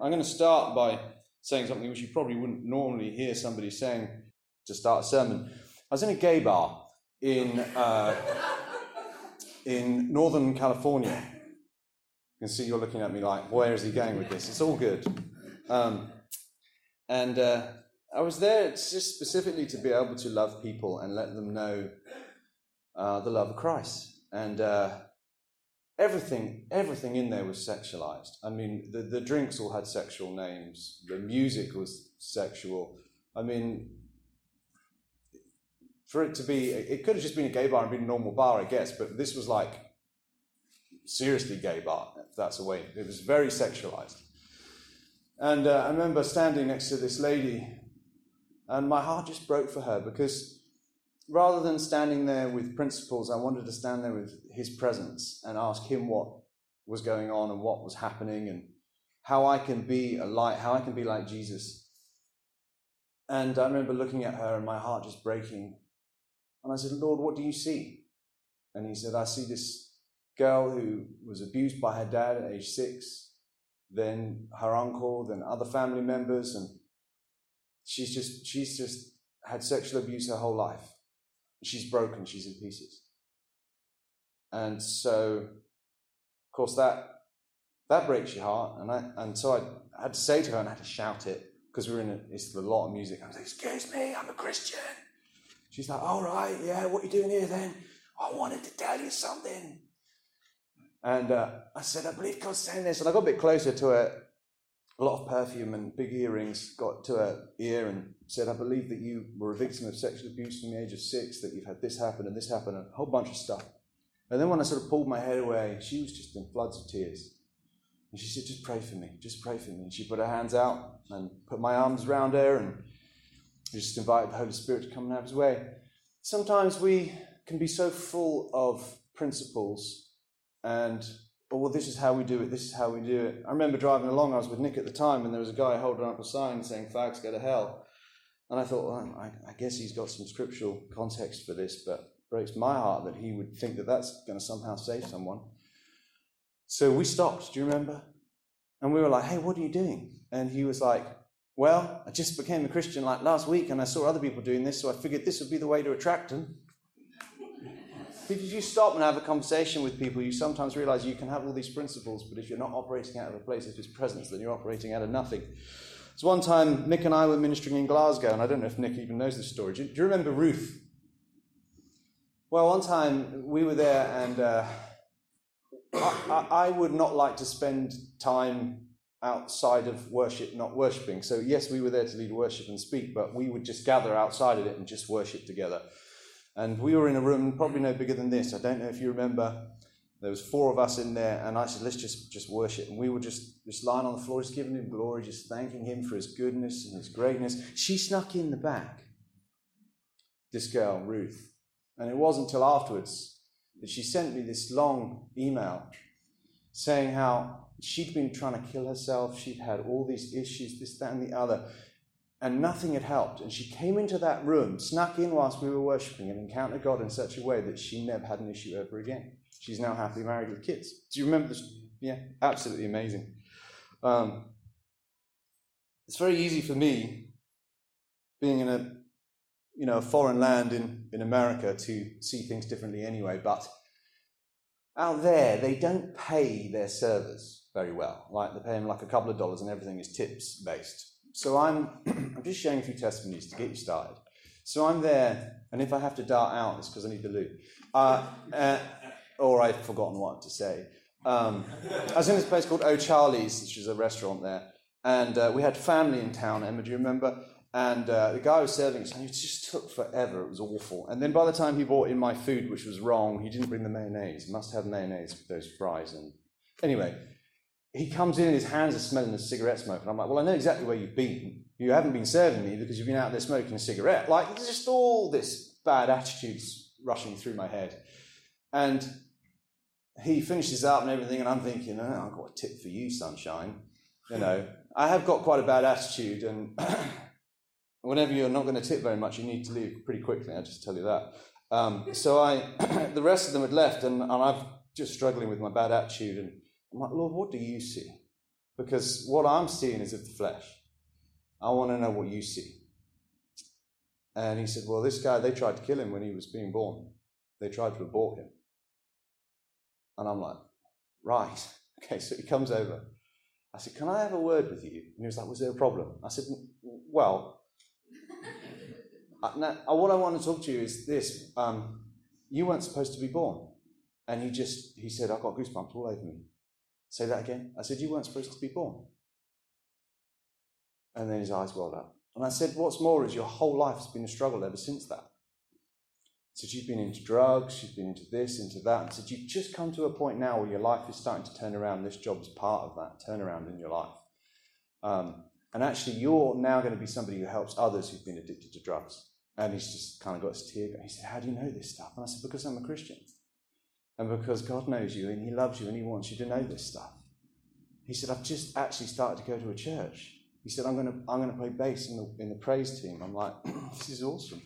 I'm going to start by saying something which you probably wouldn't normally hear somebody saying to start a sermon. I was in a gay bar in, uh, in Northern California. You can see you're looking at me like, where is he going with this? It's all good. Um, and uh, I was there just specifically to be able to love people and let them know uh, the love of Christ. And uh, everything, everything in there was sexualized. I mean, the, the drinks all had sexual names. The music was sexual. I mean, for it to be, it could have just been a gay bar and been a normal bar, I guess, but this was like seriously gay bar, if that's a way. It was very sexualized. And uh, I remember standing next to this lady, and my heart just broke for her because rather than standing there with principles, I wanted to stand there with his presence and ask him what was going on and what was happening and how I can be a light, how I can be like Jesus. And I remember looking at her and my heart just breaking. And I said, Lord, what do you see? And he said, I see this girl who was abused by her dad at age six, then her uncle, then other family members, and she's just, she's just had sexual abuse her whole life she's broken, she's in pieces. And so, of course, that that breaks your heart. And I and so I had to say to her, and I had to shout it because we were in a, it's a lot of music. I was like, "Excuse me, I'm a Christian." She's like, "All right, yeah, what are you doing here then?" I wanted to tell you something. And uh, I said, I believe God's saying this. And I got a bit closer to her, a lot of perfume and big earrings got to her ear and said, I believe that you were a victim of sexual abuse from the age of six, that you've had this happen and this happen, and a whole bunch of stuff. And then when I sort of pulled my head away, she was just in floods of tears. And she said, Just pray for me, just pray for me. And she put her hands out and put my arms around her and just invited the Holy Spirit to come and have his way. Sometimes we can be so full of principles and but well, this is how we do it, this is how we do it. I remember driving along, I was with Nick at the time, and there was a guy holding up a sign saying, fags go to hell. And I thought, well, I, I, guess he's got some scriptural context for this, but breaks my heart that he would think that that's going to somehow save someone. So we stopped, do you remember? And we were like, hey, what are you doing? And he was like, well, I just became a Christian like last week and I saw other people doing this, so I figured this would be the way to attract them. If you stop and have a conversation with people, you sometimes realize you can have all these principles, but if you're not operating out of a place of His presence, then you're operating out of nothing. So one time, Nick and I were ministering in Glasgow, and I don't know if Nick even knows this story. Do you, do you remember Ruth? Well, one time we were there, and uh, I, I, I would not like to spend time outside of worship, not worshipping. So, yes, we were there to lead worship and speak, but we would just gather outside of it and just worship together. And we were in a room probably no bigger than this. I don't know if you remember. There was four of us in there, and I said, "Let's just just worship." And we were just just lying on the floor, just giving him glory, just thanking him for his goodness and his greatness. She snuck in the back. This girl, Ruth, and it wasn't until afterwards that she sent me this long email saying how she'd been trying to kill herself. She'd had all these issues, this, that, and the other and nothing had helped. And she came into that room, snuck in whilst we were worshipping, and encountered God in such a way that she never had an issue ever again. She's now happily married with kids. Do you remember this? Yeah, absolutely amazing. Um, it's very easy for me, being in a you know a foreign land in, in America, to see things differently anyway. But out there, they don't pay their servers very well. Like they pay them like a couple of dollars, and everything is tips based. So I'm, I'm just sharing a few testimonies to get you started. So I'm there, and if I have to dart out, it's because I need the loot. Uh, uh, or I've forgotten what to say. Um, I was in this place called O'Charley's, which is a restaurant there, and uh, we had family in town, Emma, do you remember? And uh, the guy was serving us, and it just took forever. It was awful. And then by the time he brought in my food, which was wrong, he didn't bring the mayonnaise. Must have mayonnaise with those fries. And anyway, he comes in and his hands are smelling of cigarette smoke. And I'm like, well, I know exactly where you've been. You haven't been serving me because you've been out there smoking a cigarette. Like, there's just all this bad attitudes rushing through my head. And he finishes up and everything, and I'm thinking, oh, I've got a tip for you, sunshine. You know, I have got quite a bad attitude, and whenever you're not going to tip very much, you need to leave pretty quickly. I just tell you that. Um, so I, the rest of them had left, and, and I'm just struggling with my bad attitude, and I'm like, Lord, what do you see? because what I'm seeing is of the flesh. I want to know what you see. And he said, Well, this guy, they tried to kill him when he was being born. They tried to abort him. And I'm like, Right. Okay, so he comes over. I said, Can I have a word with you? And he was like, Was there a problem? I said, Well, now, what I want to talk to you is this. Um, you weren't supposed to be born. And he just, he said, I've got goosebumps all over me. Say that again. I said, You weren't supposed to be born. And then his eyes welled up. And I said, What's more is your whole life has been a struggle ever since that. So you've been into drugs, you've been into this, into that. And said, You've just come to a point now where your life is starting to turn around. This job is part of that turnaround in your life. Um, and actually, you're now going to be somebody who helps others who've been addicted to drugs. And he's just kind of got his tear. He said, How do you know this stuff? And I said, Because I'm a Christian. And because God knows you and He loves you and He wants you to know this stuff. He said, I've just actually started to go to a church. He said, I'm going to, I'm going to play bass in the, in the praise team. I'm like, This is awesome.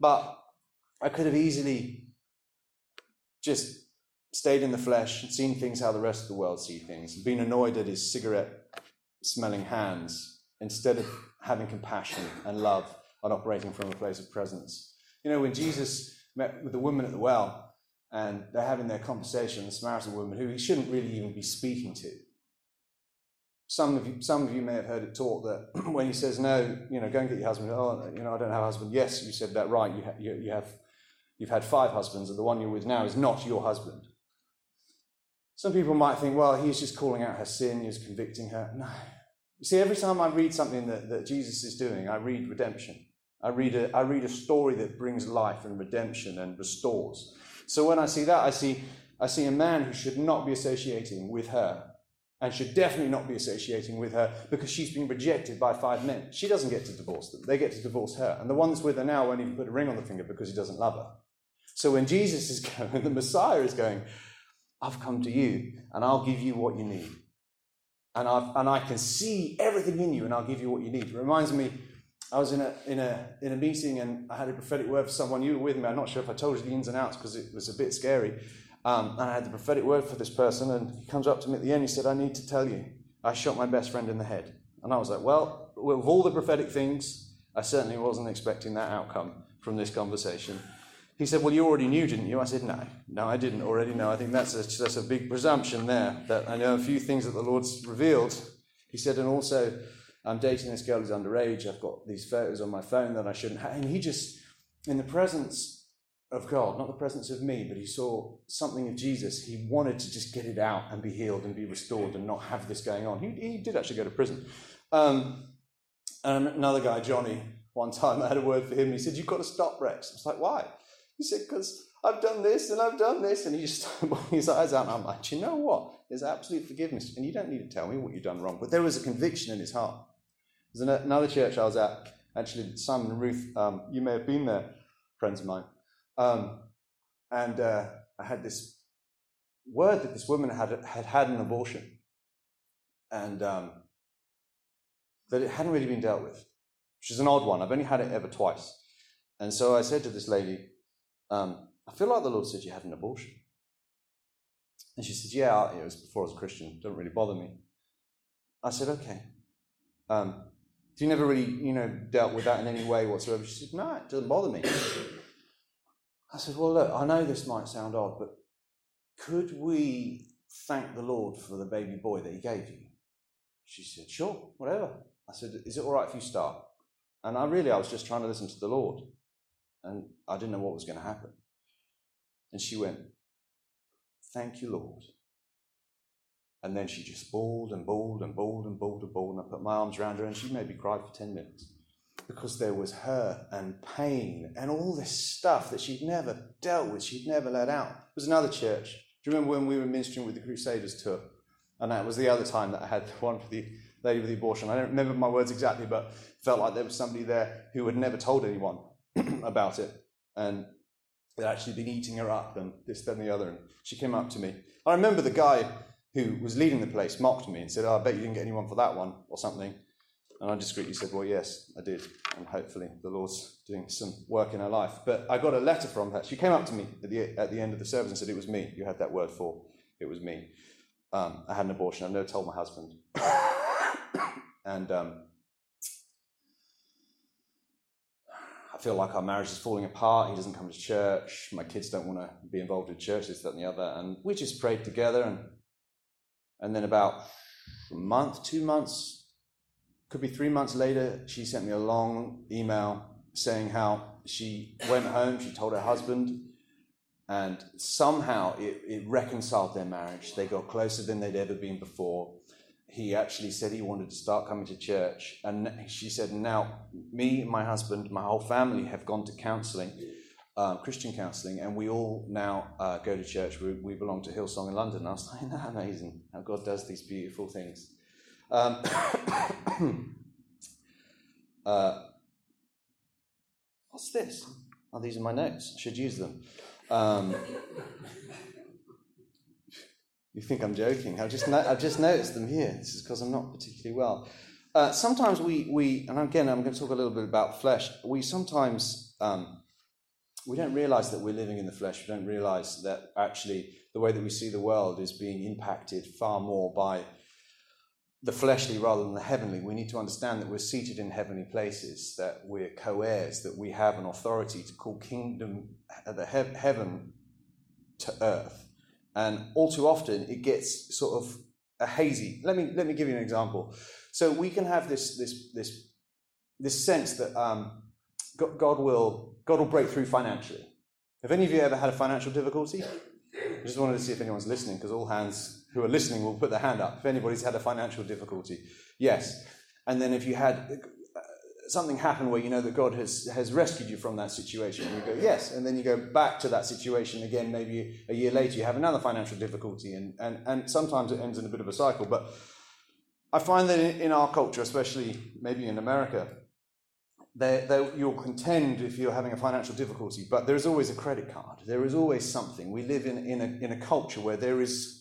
But I could have easily just stayed in the flesh and seen things how the rest of the world see things, been annoyed at his cigarette smelling hands instead of having compassion and love and operating from a place of presence. You know, when Jesus met with the woman at the well and they're having their conversation, the Samaritan woman, who he shouldn't really even be speaking to. Some of you, some of you may have heard it taught that when he says, No, you know, go and get your husband. Oh, you know, I don't have a husband. Yes, you said that right. You, ha- you, you have, you've had five husbands, and the one you're with now is not your husband. Some people might think, well, he's just calling out her sin, he's convicting her. No. You see, every time I read something that, that Jesus is doing, I read redemption. I read, a, I read a story that brings life and redemption and restores. So when I see that, I see, I see a man who should not be associating with her and should definitely not be associating with her because she's been rejected by five men. She doesn't get to divorce them, they get to divorce her. And the one that's with her now won't even put a ring on the finger because he doesn't love her. So when Jesus is going, the Messiah is going, I've come to you and I'll give you what you need. And, I've, and I can see everything in you and I'll give you what you need. It reminds me I was in a, in, a, in a meeting and I had a prophetic word for someone. You were with me. I'm not sure if I told you the ins and outs because it was a bit scary. Um, and I had the prophetic word for this person, and he comes up to me at the end. He said, I need to tell you, I shot my best friend in the head. And I was like, Well, with all the prophetic things, I certainly wasn't expecting that outcome from this conversation. He said, Well, you already knew, didn't you? I said, No, no, I didn't already know. I think that's a, that's a big presumption there that I know a few things that the Lord's revealed. He said, And also, I'm dating this girl who's underage. I've got these photos on my phone that I shouldn't have. And he just, in the presence of God, not the presence of me, but he saw something of Jesus. He wanted to just get it out and be healed and be restored and not have this going on. He, he did actually go to prison. Um, and another guy, Johnny, one time I had a word for him. He said, You've got to stop, Rex. I was like, Why? He said, Because I've done this and I've done this. And he just started his eyes out. And I'm like, You know what? There's absolute forgiveness. And you don't need to tell me what you've done wrong. But there was a conviction in his heart. There's another church I was at, actually, Simon and Ruth, um, you may have been there, friends of mine. Um, and uh, I had this word that this woman had had, had an abortion and um, that it hadn't really been dealt with, which is an odd one. I've only had it ever twice. And so I said to this lady, um, I feel like the Lord said you had an abortion. And she said, Yeah, it was before I was a Christian. Don't really bother me. I said, Okay. Um, you never really, you know, dealt with that in any way whatsoever? She said, No, it doesn't bother me. I said, Well, look, I know this might sound odd, but could we thank the Lord for the baby boy that He gave you? She said, Sure, whatever. I said, Is it all right if you start? And I really, I was just trying to listen to the Lord. And I didn't know what was going to happen. And she went, Thank you, Lord. And then she just bawled and bawled and bawled and bawled and bawled. And I put my arms around her and she made me cry for 10 minutes because there was hurt and pain and all this stuff that she'd never dealt with, she'd never let out. There was another church. Do you remember when we were ministering with the Crusaders tour? And that was the other time that I had one for the lady with the abortion. I don't remember my words exactly, but felt like there was somebody there who had never told anyone about it. And they'd actually been eating her up and this, and the other. And she came up to me. I remember the guy who was leading the place mocked me and said, oh, I bet you didn't get anyone for that one or something. And I discreetly said, Well, yes, I did. And hopefully the Lord's doing some work in her life. But I got a letter from her. She came up to me at the, at the end of the service and said, It was me you had that word for. It was me. um, I had an abortion. I've never told my husband. and um, I feel like our marriage is falling apart. He doesn't come to church. My kids don't want to be involved in church, this, that, and the other. And we just prayed together. And, and then about a month, two months, could be three months later, she sent me a long email saying how she went home, she told her husband, and somehow it, it reconciled their marriage. They got closer than they'd ever been before he actually said he wanted to start coming to church. And she said, now me, my husband, my whole family have gone to counseling, uh, Christian counseling, and we all now uh, go to church. We, we, belong to Hillsong in London. And I was like, isn't that amazing how God does these beautiful things? Um, uh, what's this? Oh, these are my notes. I should use them. Um, you think I'm joking. I've just, no- I've just noticed them here. This is because I'm not particularly well. Uh, sometimes we, we, and again, I'm going to talk a little bit about flesh. We sometimes, um, we don't realize that we're living in the flesh. We don't realize that actually the way that we see the world is being impacted far more by the fleshly rather than the heavenly. We need to understand that we're seated in heavenly places, that we're co heirs, that we have an authority to call kingdom, the he- heaven to earth. And all too often, it gets sort of a hazy. Let me, let me give you an example. So we can have this, this, this, this sense that um, God, will, God will break through financially. Have any of you ever had a financial difficulty? I just wanted to see if anyone's listening, because all hands who are listening will put their hand up if anybody's had a financial difficulty. Yes. And then if you had uh, something happen where you know that God has, has rescued you from that situation. You go, yes. And then you go back to that situation again, maybe a year later, you have another financial difficulty. And, and, and sometimes it ends in a bit of a cycle. But I find that in our culture, especially maybe in America, they, they, you'll contend if you're having a financial difficulty, but there is always a credit card. There is always something. We live in, in, a, in a culture where there is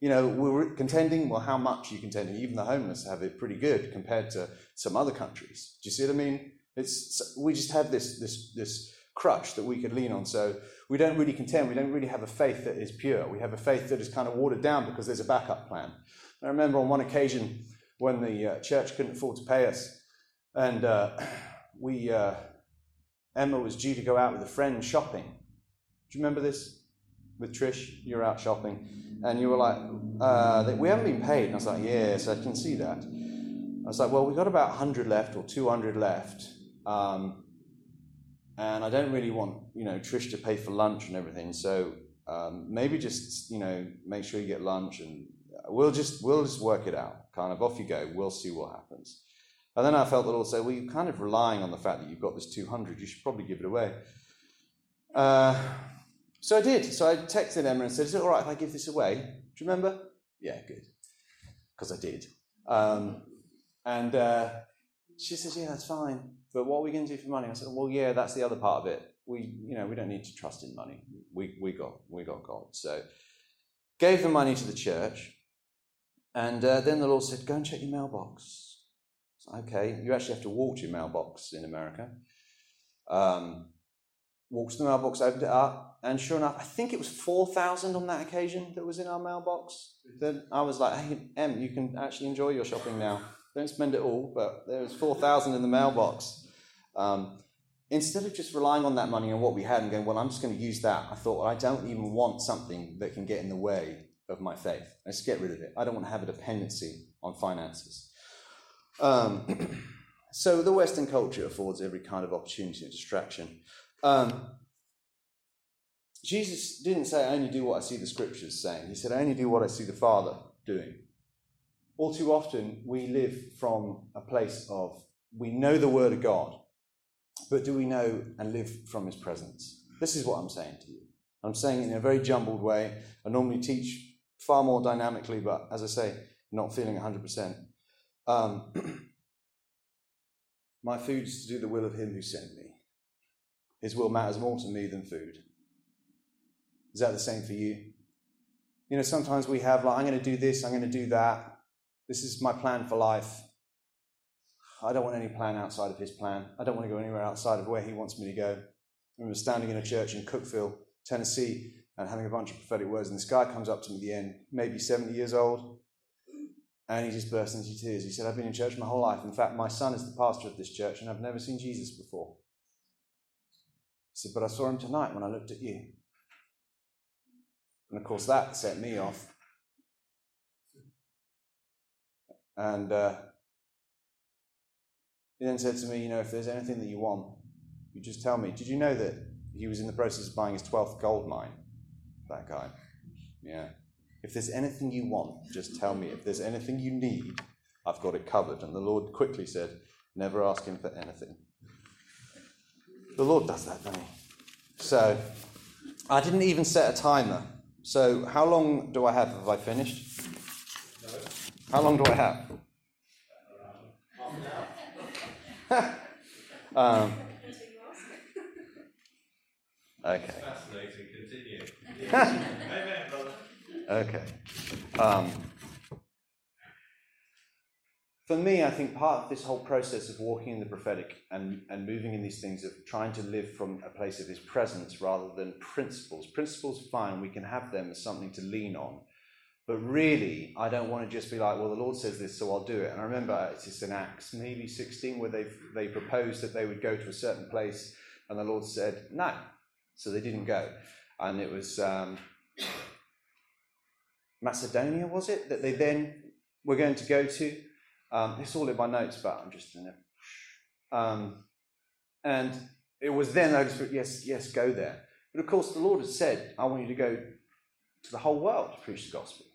you know, we're contending, well, how much are you contending? Even the homeless have it pretty good compared to some other countries. Do you see what I mean? It's, we just have this, this, this crutch that we could lean on. So we don't really contend. We don't really have a faith that is pure. We have a faith that is kind of watered down because there's a backup plan. I remember on one occasion when the uh, church couldn't afford to pay us, and uh, we, uh, Emma was due to go out with a friend shopping. Do you remember this? With Trish, you're out shopping and you were like, uh, we haven't been paid. And I was like, yes, I can see that. I was like, well, we've got about 100 left or 200 left. Um, and I don't really want, you know, Trish to pay for lunch and everything. So um, maybe just, you know, make sure you get lunch and we'll just, we'll just work it out. Kind of off you go. We'll see what happens. And then I felt the Lord say, well, you're kind of relying on the fact that you've got this 200. You should probably give it away. Uh, so I did. So I texted Emma and said, Is it all right if I give this away? Do you remember? Yeah, good. Because I did. Um, and uh, she says, Yeah, that's fine. But what are we going to do for money? I said, Well, yeah, that's the other part of it. We, you know, we don't need to trust in money. We, we, got, we got God. So gave the money to the church. And uh, then the Lord said, Go and check your mailbox. Okay, you actually have to walk to your mailbox in America. Um, walked to the mailbox, opened it up, and sure enough, I think it was 4,000 on that occasion that was in our mailbox. Then I was like, hey, Em, you can actually enjoy your shopping now. Don't spend it all, but there was 4,000 in the mailbox. Um, instead of just relying on that money and what we had and going, well, I'm just going to use that, I thought, well, I don't even want something that can get in the way of my faith. Let's get rid of it. I don't want to have a dependency on finances. Um, so the Western culture affords every kind of opportunity and distraction. Um, Jesus didn't say, I only do what I see the scriptures saying. He said, I only do what I see the Father doing. All too often, we live from a place of we know the Word of God, but do we know and live from His presence? This is what I'm saying to you. I'm saying it in a very jumbled way. I normally teach far more dynamically, but as I say, not feeling 100%. Um, my food is to do the will of Him who sent me. His will matters more to me than food. Is that the same for you? You know, sometimes we have, like, I'm going to do this, I'm going to do that. This is my plan for life. I don't want any plan outside of his plan. I don't want to go anywhere outside of where he wants me to go. I remember standing in a church in Cookeville, Tennessee, and having a bunch of prophetic words. And this guy comes up to me at the end, maybe 70 years old, and he just burst into tears. He said, I've been in church my whole life. In fact, my son is the pastor of this church, and I've never seen Jesus before. He said, But I saw him tonight when I looked at you. And of course, that set me off. And uh, he then said to me, You know, if there's anything that you want, you just tell me. Did you know that he was in the process of buying his 12th gold mine? That guy. Yeah. If there's anything you want, just tell me. If there's anything you need, I've got it covered. And the Lord quickly said, Never ask him for anything. The Lord does that, doesn't he? So, I didn't even set a timer. So, how long do I have? Have I finished? No. How long do I have? um, okay. Fascinating. Continue. Amen. Okay. Um, for me, I think part of this whole process of walking in the prophetic and, and moving in these things of trying to live from a place of his presence rather than principles. Principles fine, we can have them as something to lean on. But really, I don't want to just be like, well, the Lord says this, so I'll do it. And I remember it's just in Acts, maybe 16, where they they proposed that they would go to a certain place, and the Lord said, no. So they didn't go. And it was um, Macedonia, was it, that they then were going to go to? Um, it's all in my notes, but I'm just in it. Um, and it was then I just yes, yes, go there. But of course, the Lord had said, I want you to go to the whole world to preach the gospel.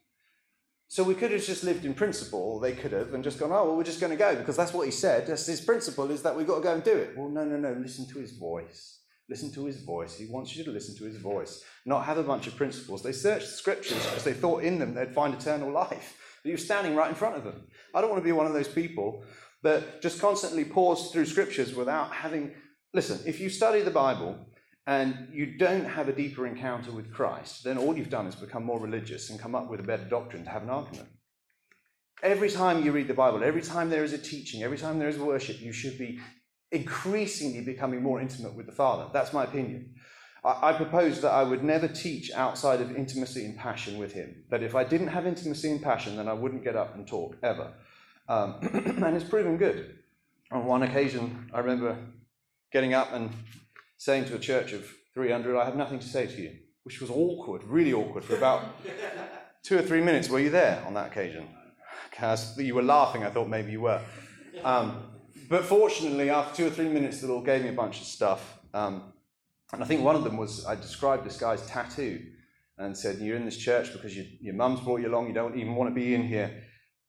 So we could have just lived in principle, they could have, and just gone, oh, well, we're just going to go because that's what he said. That's his principle is that we've got to go and do it. Well, no, no, no, listen to his voice. Listen to his voice. He wants you to listen to his voice, not have a bunch of principles. They searched the scriptures because they thought in them they'd find eternal life. But you're standing right in front of them. I don't want to be one of those people that just constantly pause through scriptures without having. Listen, if you study the Bible and you don't have a deeper encounter with Christ, then all you've done is become more religious and come up with a better doctrine to have an argument. Every time you read the Bible, every time there is a teaching, every time there is worship, you should be increasingly becoming more intimate with the Father. That's my opinion. I, I propose that I would never teach outside of intimacy and passion with Him. That if I didn't have intimacy and passion, then I wouldn't get up and talk ever. Um, and it's proven good. On one occasion, I remember getting up and saying to a church of 300, I have nothing to say to you, which was awkward, really awkward, for about two or three minutes. Were you there on that occasion? Because you were laughing, I thought maybe you were. Um, but fortunately, after two or three minutes, the Lord gave me a bunch of stuff. Um, and I think one of them was I described this guy's tattoo and said, You're in this church because you, your mum's brought you along, you don't even want to be in here.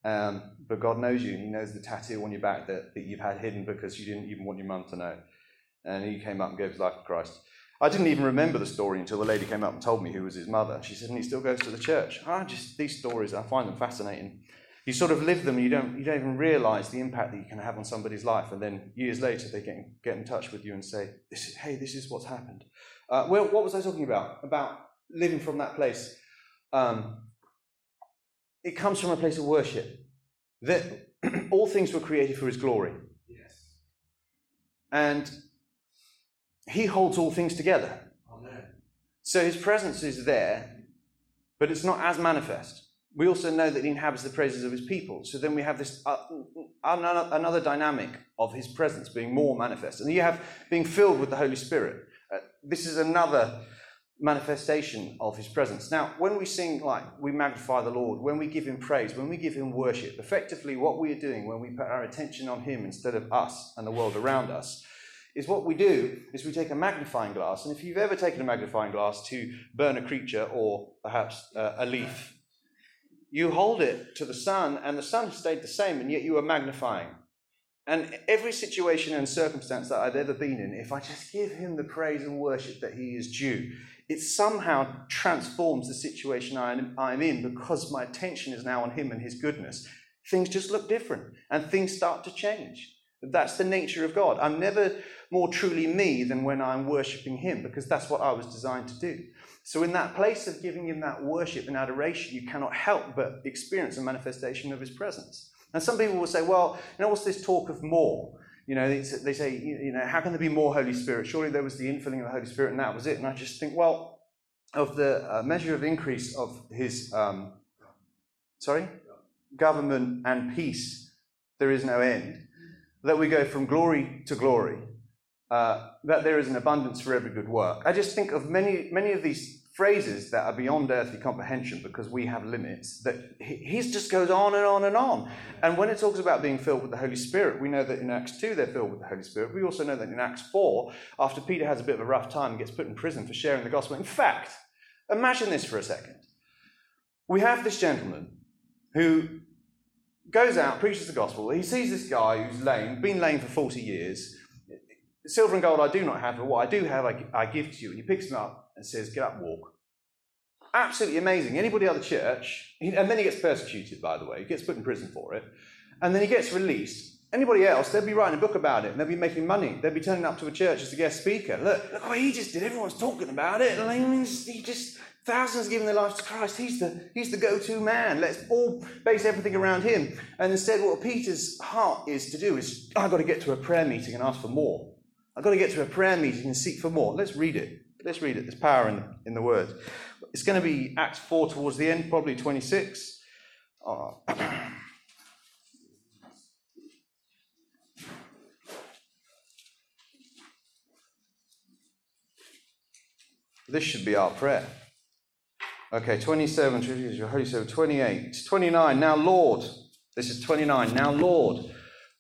Um, but God knows you. He knows the tattoo on your back that, that you've had hidden because you didn't even want your mum to know. And he came up and gave his life to Christ. I didn't even remember the story until the lady came up and told me who was his mother. She said, and he still goes to the church. I just these stories, I find them fascinating you sort of live them, you don't, you don't even realize the impact that you can have on somebody's life. And then years later, they get, get in touch with you and say, this is, hey, this is what's happened. Uh, well, what was I talking about? About living from that place. Um, it comes from a place of worship. That all things were created for his glory. Yes. And he holds all things together. Amen. So his presence is there, but it's not as manifest we also know that he inhabits the praises of his people. So then we have this uh, another dynamic of his presence being more manifest. And you have being filled with the Holy Spirit. Uh, this is another manifestation of his presence. Now, when we sing like we magnify the Lord, when we give him praise, when we give him worship, effectively what we are doing when we put our attention on him instead of us and the world around us is what we do is we take a magnifying glass and if you've ever taken a magnifying glass to burn a creature or perhaps uh, a leaf you hold it to the sun, and the sun stayed the same, and yet you are magnifying. And every situation and circumstance that I've ever been in, if I just give him the praise and worship that he is due, it somehow transforms the situation I'm in because my attention is now on him and his goodness. Things just look different and things start to change. That's the nature of God. I'm never more truly me than when I'm worshipping him because that's what I was designed to do. So, in that place of giving him that worship and adoration, you cannot help but experience a manifestation of his presence. And some people will say, well, you know, what's this talk of more? You know, they say, you know, how can there be more Holy Spirit? Surely there was the infilling of the Holy Spirit and that was it. And I just think, well, of the uh, measure of increase of his, um, sorry, government and peace, there is no end. That we go from glory to glory. Uh, that there is an abundance for every good work. I just think of many, many of these phrases that are beyond earthly comprehension because we have limits. That he, just goes on and on and on. And when it talks about being filled with the Holy Spirit, we know that in Acts 2 they're filled with the Holy Spirit. We also know that in Acts 4, after Peter has a bit of a rough time and gets put in prison for sharing the gospel. In fact, imagine this for a second. We have this gentleman who goes out, preaches the gospel. He sees this guy who's lame, been lame for 40 years. Silver and gold I do not have, but what I do have, I, I give to you. And he picks him up and says, Get up, walk. Absolutely amazing. Anybody at the church, and then he gets persecuted, by the way. He gets put in prison for it. And then he gets released. Anybody else, they'd be writing a book about it, and they'd be making money. They'd be turning up to a church as a guest speaker. Look, look what he just did. Everyone's talking about it. He just thousands giving their lives to Christ. He's the he's the go-to man. Let's all base everything around him. And instead, what Peter's heart is to do is, I've got to get to a prayer meeting and ask for more. I've got to get to a prayer meeting and seek for more. Let's read it. Let's read it. There's power in, in the word. It's going to be Acts 4 towards the end, probably 26. Oh. This should be our prayer. Okay, 27, Holy Spirit, 28, 29. Now, Lord, this is 29. Now, Lord,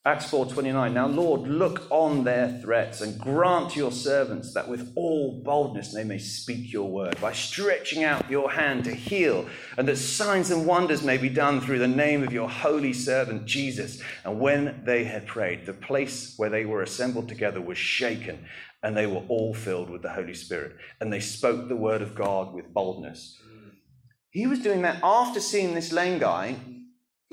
Acts 4:29 Now Lord look on their threats and grant your servants that with all boldness they may speak your word by stretching out your hand to heal and that signs and wonders may be done through the name of your holy servant Jesus and when they had prayed the place where they were assembled together was shaken and they were all filled with the Holy Spirit and they spoke the word of God with boldness He was doing that after seeing this lame guy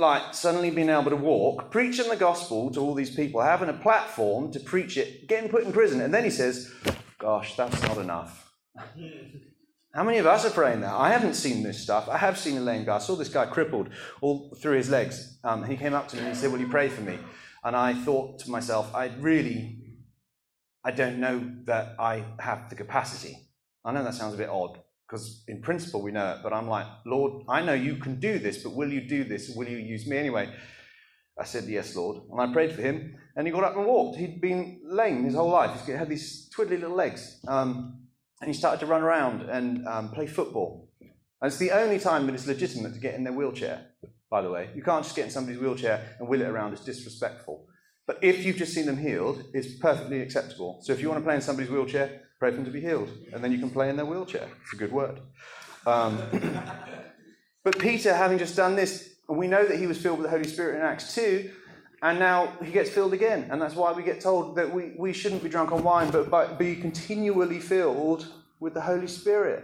like suddenly being able to walk, preaching the gospel to all these people, having a platform to preach it, getting put in prison. And then he says, Gosh, that's not enough. How many of us are praying that? I haven't seen this stuff. I have seen a lame guy. I saw this guy crippled all through his legs. Um, he came up to me and he said, Will you pray for me? And I thought to myself, I really, I don't know that I have the capacity. I know that sounds a bit odd, because in principle we know it, but I'm like, Lord, I know you can do this, but will you do this? Will you use me anyway? I said, Yes, Lord. And I prayed for him, and he got up and walked. He'd been lame his whole life. He had these twiddly little legs. Um, and he started to run around and um, play football. And it's the only time that it's legitimate to get in their wheelchair, by the way. You can't just get in somebody's wheelchair and wheel it around, it's disrespectful. But if you've just seen them healed, it's perfectly acceptable. So if you want to play in somebody's wheelchair, Pray for them to be healed. And then you can play in their wheelchair. It's a good word. Um, but Peter, having just done this, we know that he was filled with the Holy Spirit in Acts 2, and now he gets filled again. And that's why we get told that we, we shouldn't be drunk on wine, but, but be continually filled with the Holy Spirit.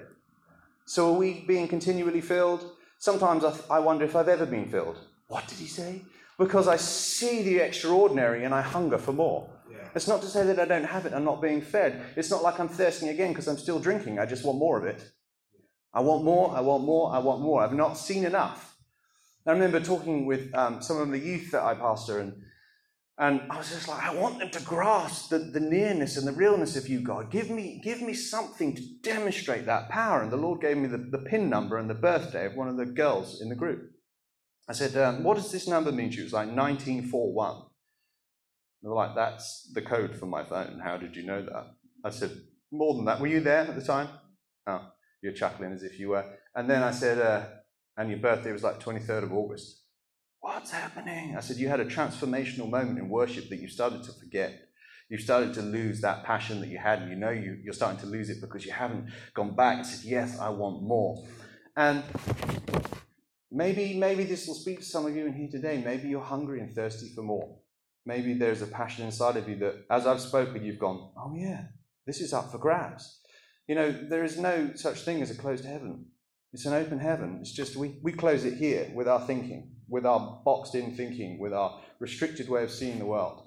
So are we being continually filled? Sometimes I, I wonder if I've ever been filled. What did he say? Because I see the extraordinary and I hunger for more. It's not to say that I don't have it, I'm not being fed. It's not like I'm thirsting again because I'm still drinking. I just want more of it. I want more, I want more, I want more. I've not seen enough. I remember talking with um, some of the youth that I pastor, and, and I was just like, I want them to grasp the, the nearness and the realness of you, God. Give me, give me something to demonstrate that power. And the Lord gave me the, the pin number and the birthday of one of the girls in the group. I said, um, What does this number mean? She was like 1941. They were like, that's the code for my phone. How did you know that? I said, more than that. Were you there at the time? Oh, you're chuckling as if you were. And then I said, uh, and your birthday was like 23rd of August. What's happening? I said, you had a transformational moment in worship that you started to forget. You started to lose that passion that you had, and you know you, you're starting to lose it because you haven't gone back and said, Yes, I want more. And maybe, maybe this will speak to some of you in here today. Maybe you're hungry and thirsty for more. Maybe there's a passion inside of you that, as I've spoken, you've gone, oh, yeah, this is up for grabs. You know, there is no such thing as a closed heaven. It's an open heaven. It's just we, we close it here with our thinking, with our boxed in thinking, with our restricted way of seeing the world.